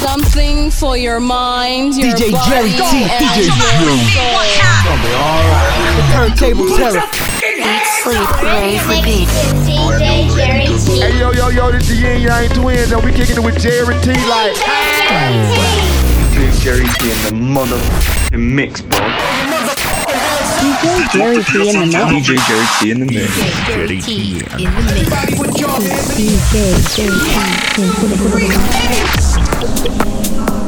Something for your mind, your DJ body, Jerry T, and DJ your Drew. soul. The turntable terror. Eat, sleep, rave, repeat. DJ Jerry T. Hey yo yo yo, this the Yin Yang Twins, and we kicking it with Jerry T like. Big Jerry T in the motherfucking mix, bro. DJ Jerry T in the mix. DJ Jerry T in the mix. Jerry T in the mix. DJ Jerry T in the mix. と思って。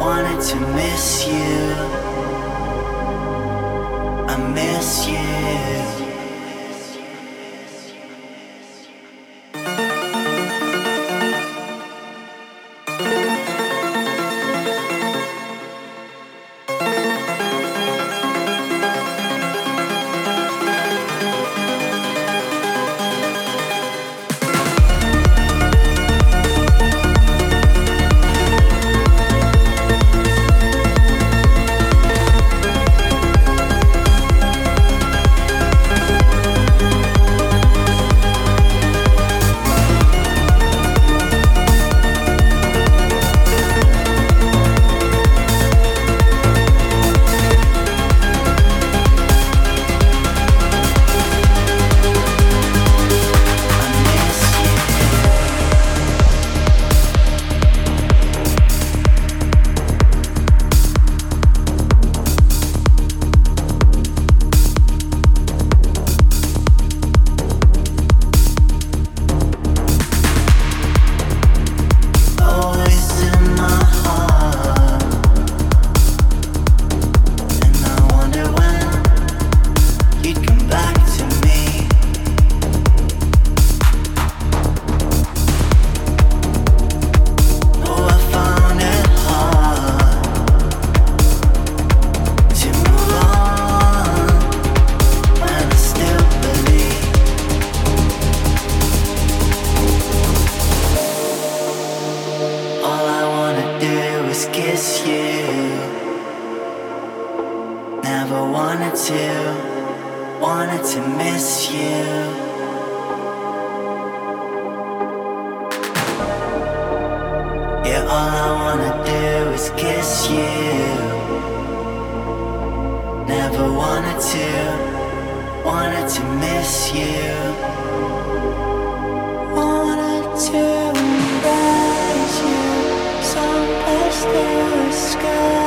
Wanted to miss you. I miss you. first kiss you. Never wanted to, wanted to miss you. Yeah, all I wanna do is kiss you. Never wanted to, wanted to miss you. Wanted to. sky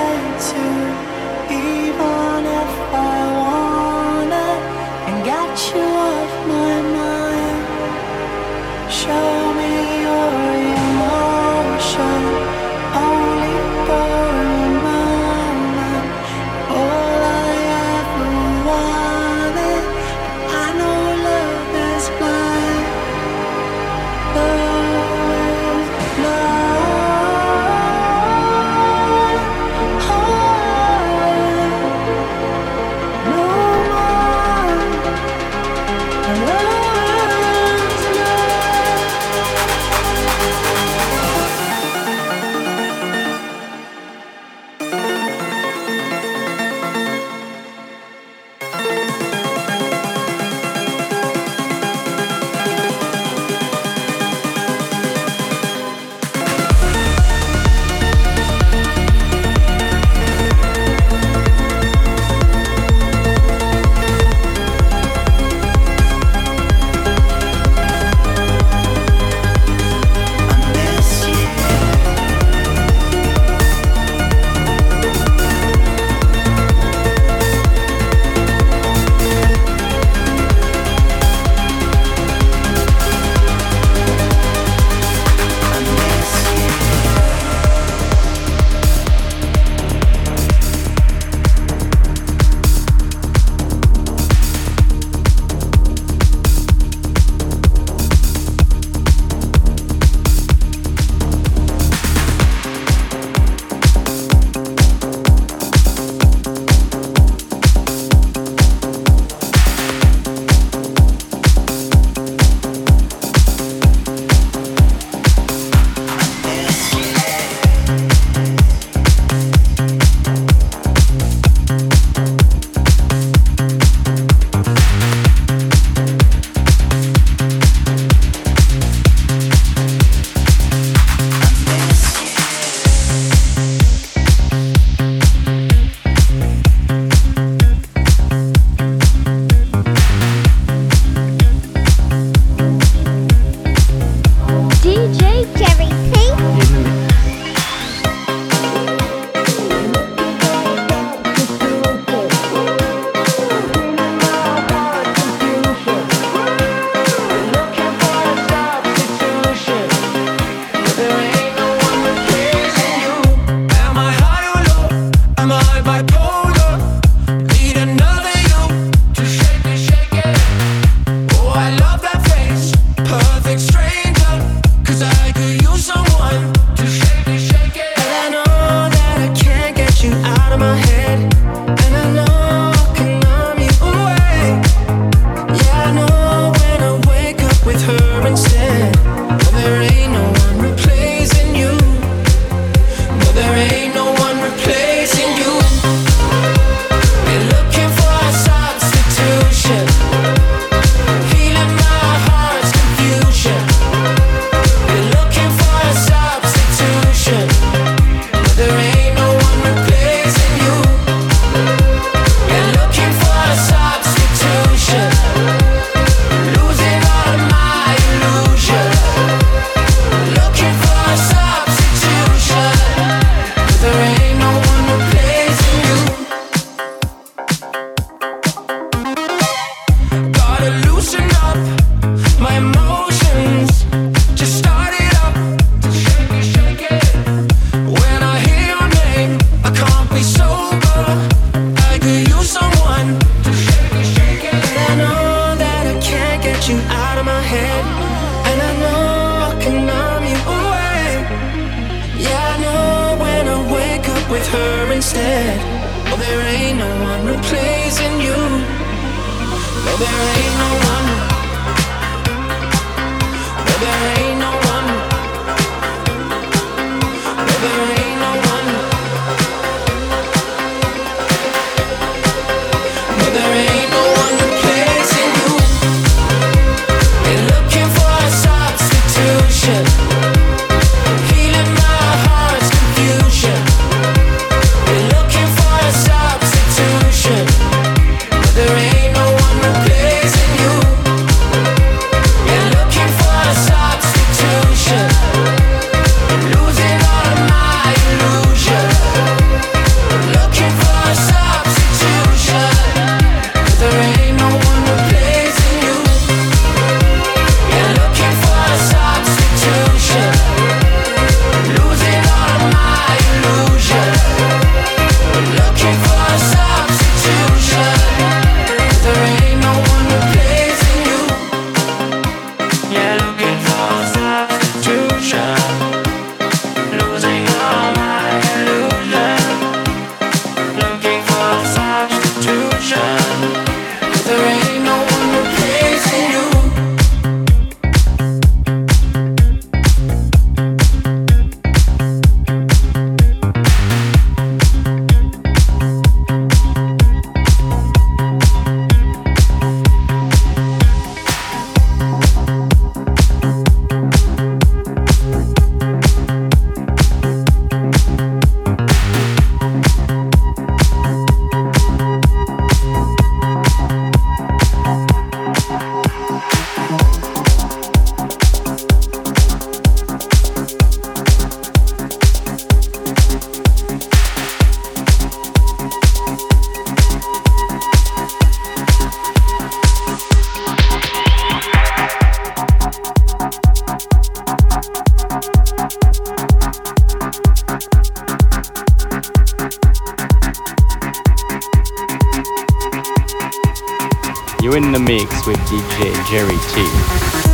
out of my head. You're in the mix with DJ Jerry T.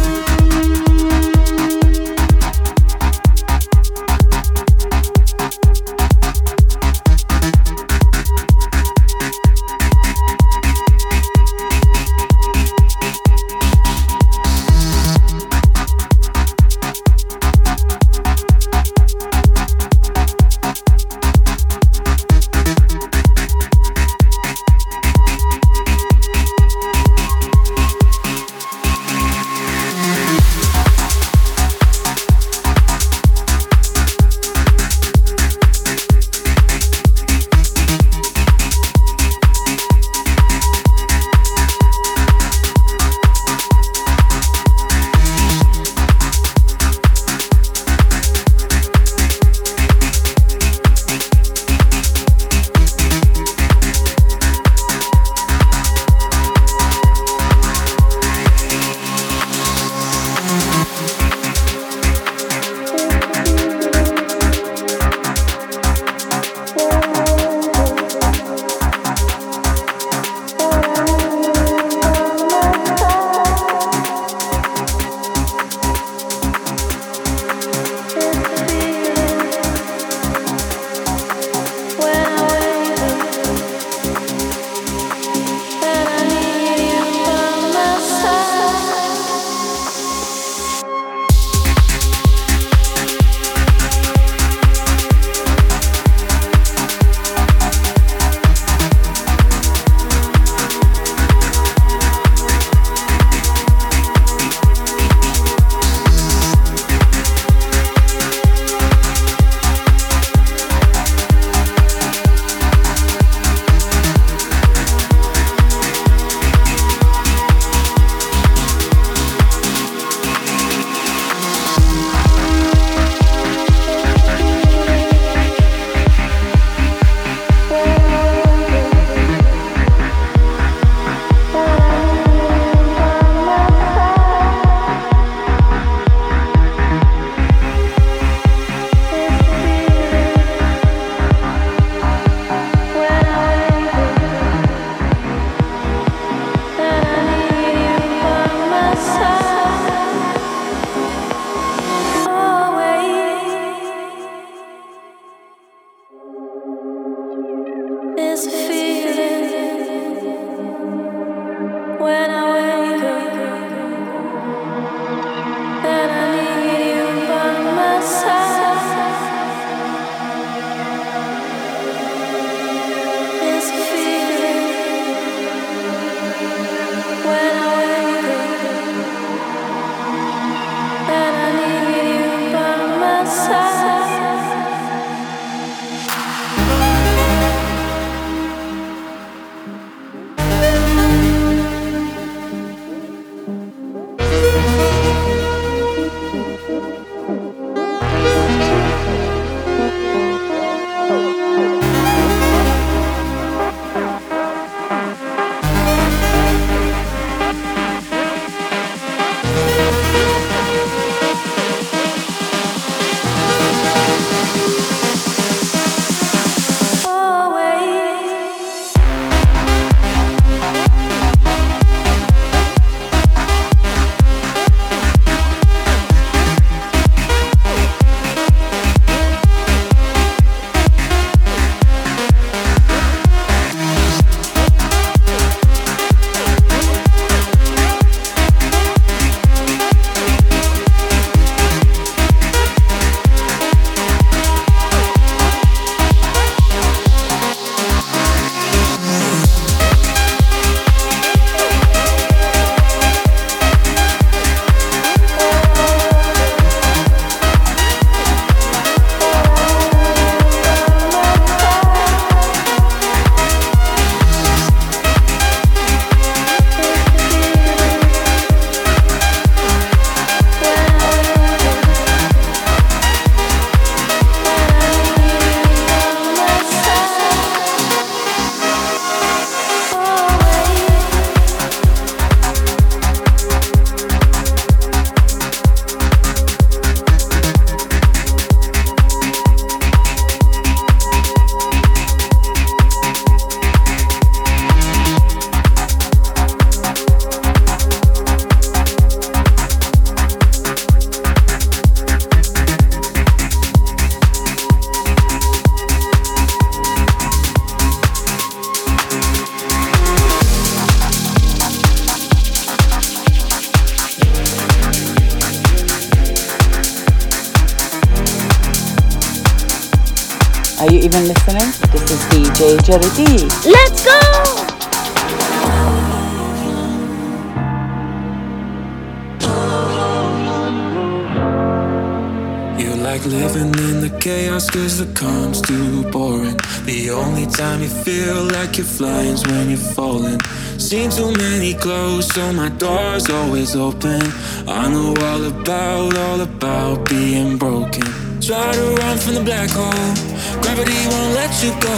even listening? This is DJ Jerry T. Let's go! You like living in the chaos cause the calm's too boring. The only time you feel like you're flying's when you're falling. Seen too many close, so my door's always open. I know all about, all about being broken. Try to run from the black hole. Gravity won't let you go.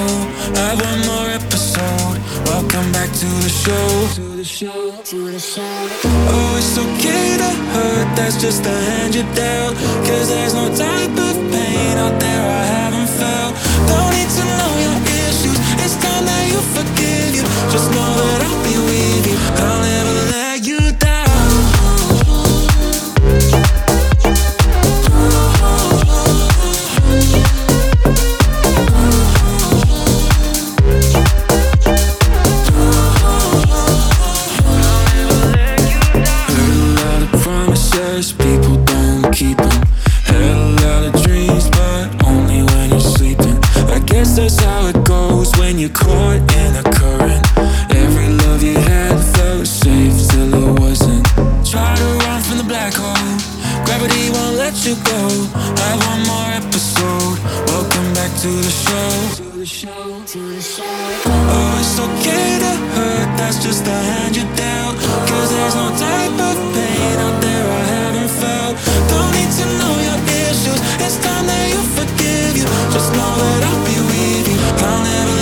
Have one more episode. Welcome back to the show. To the show. To the show. Oh, it's okay to hurt. That's just the hand you dealt. Cause there's no type of pain out there I haven't felt. Don't need to know your issues. It's time that you forgive you. Just know that I'll be with you. I'll never to the show. Oh, it's okay to hurt. That's just the hand you dealt. Cause there's no type of pain out there I haven't felt. Don't need to know your issues. It's time that you forgive you. Just know that I'll be with you. I'll never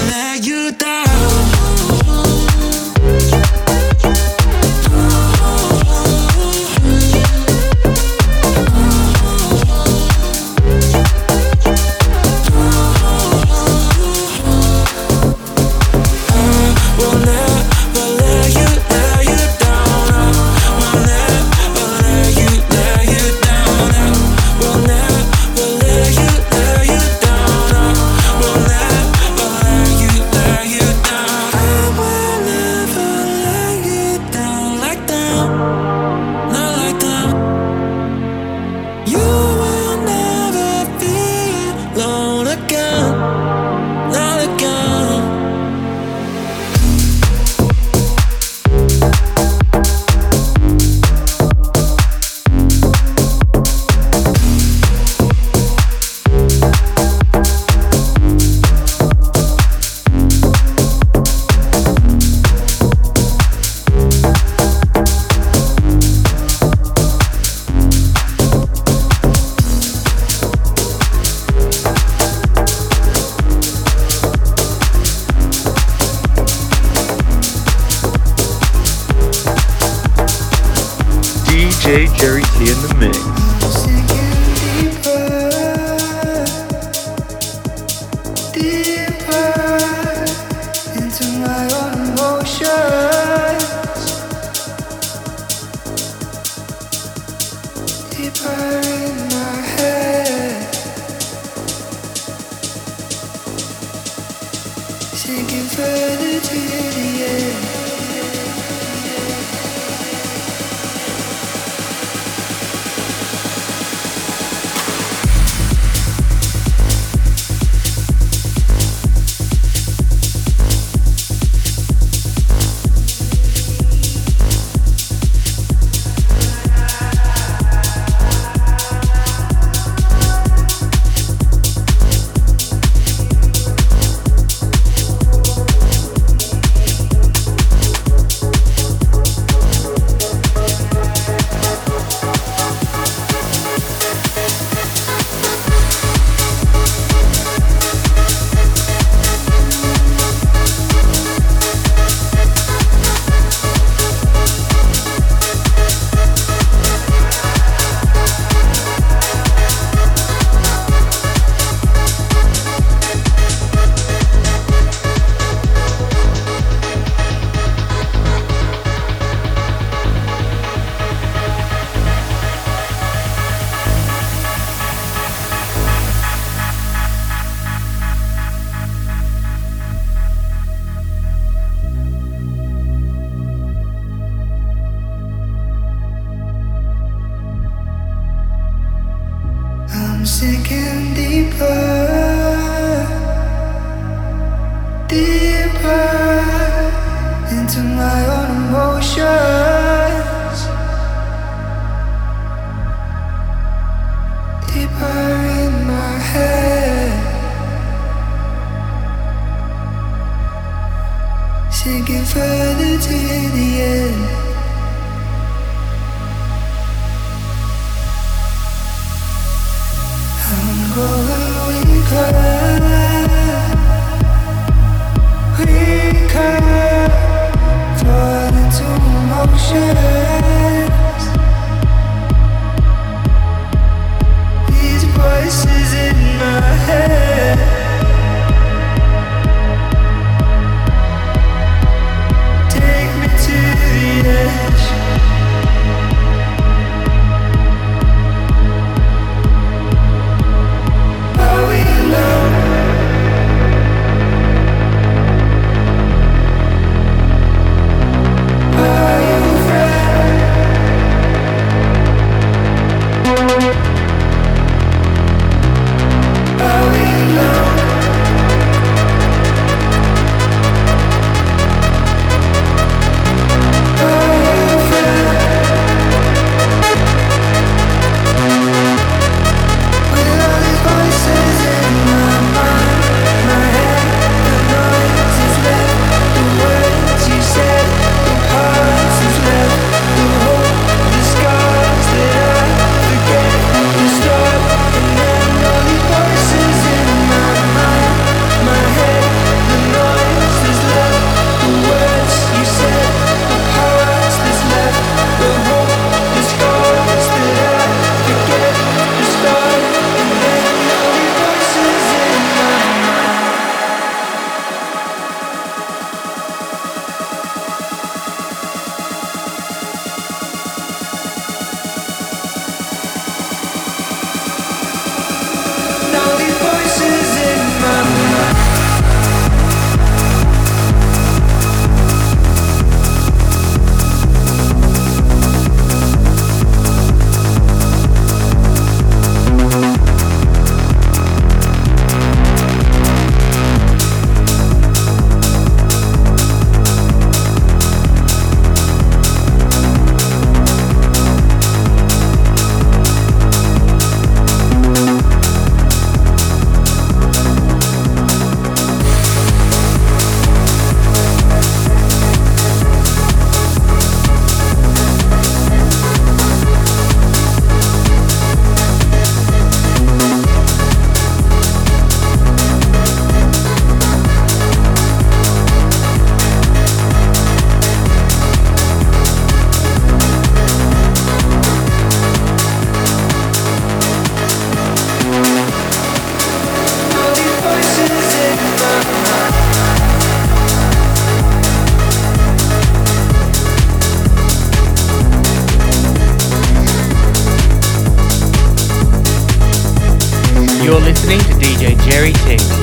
Sinking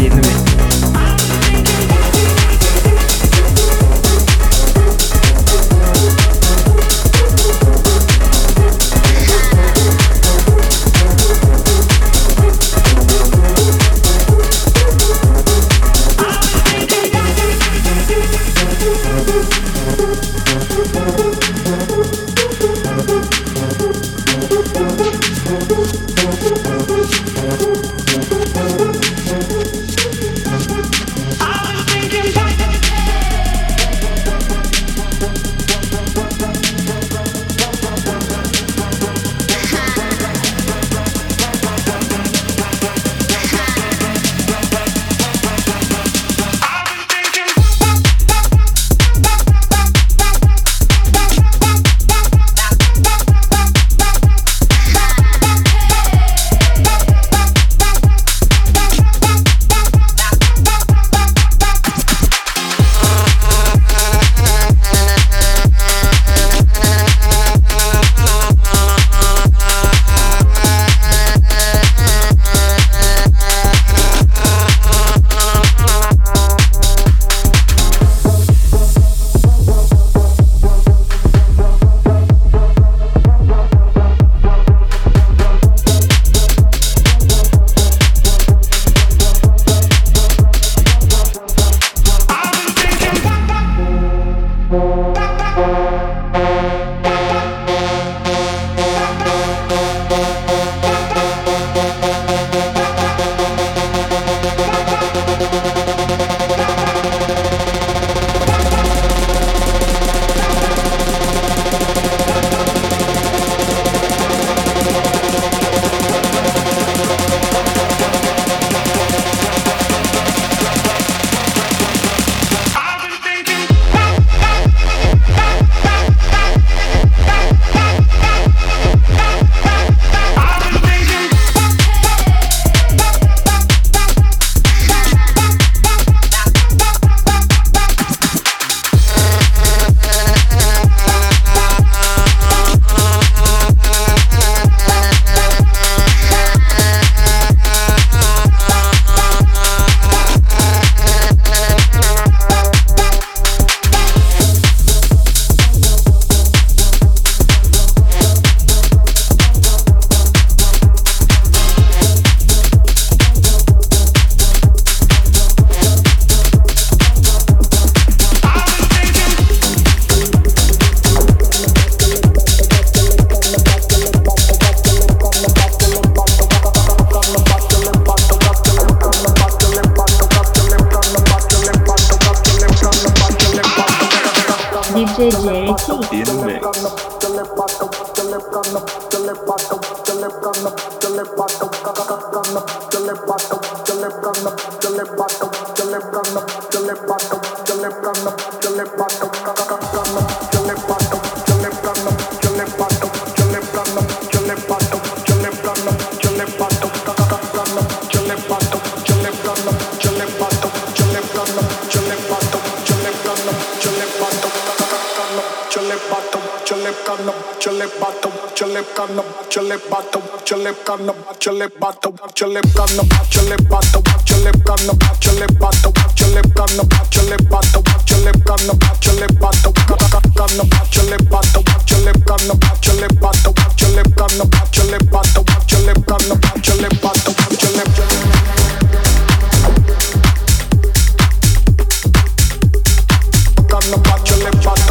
T in DJ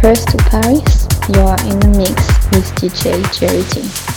Paris to Paris, you are in the mix with DJ T.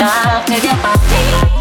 not to your my.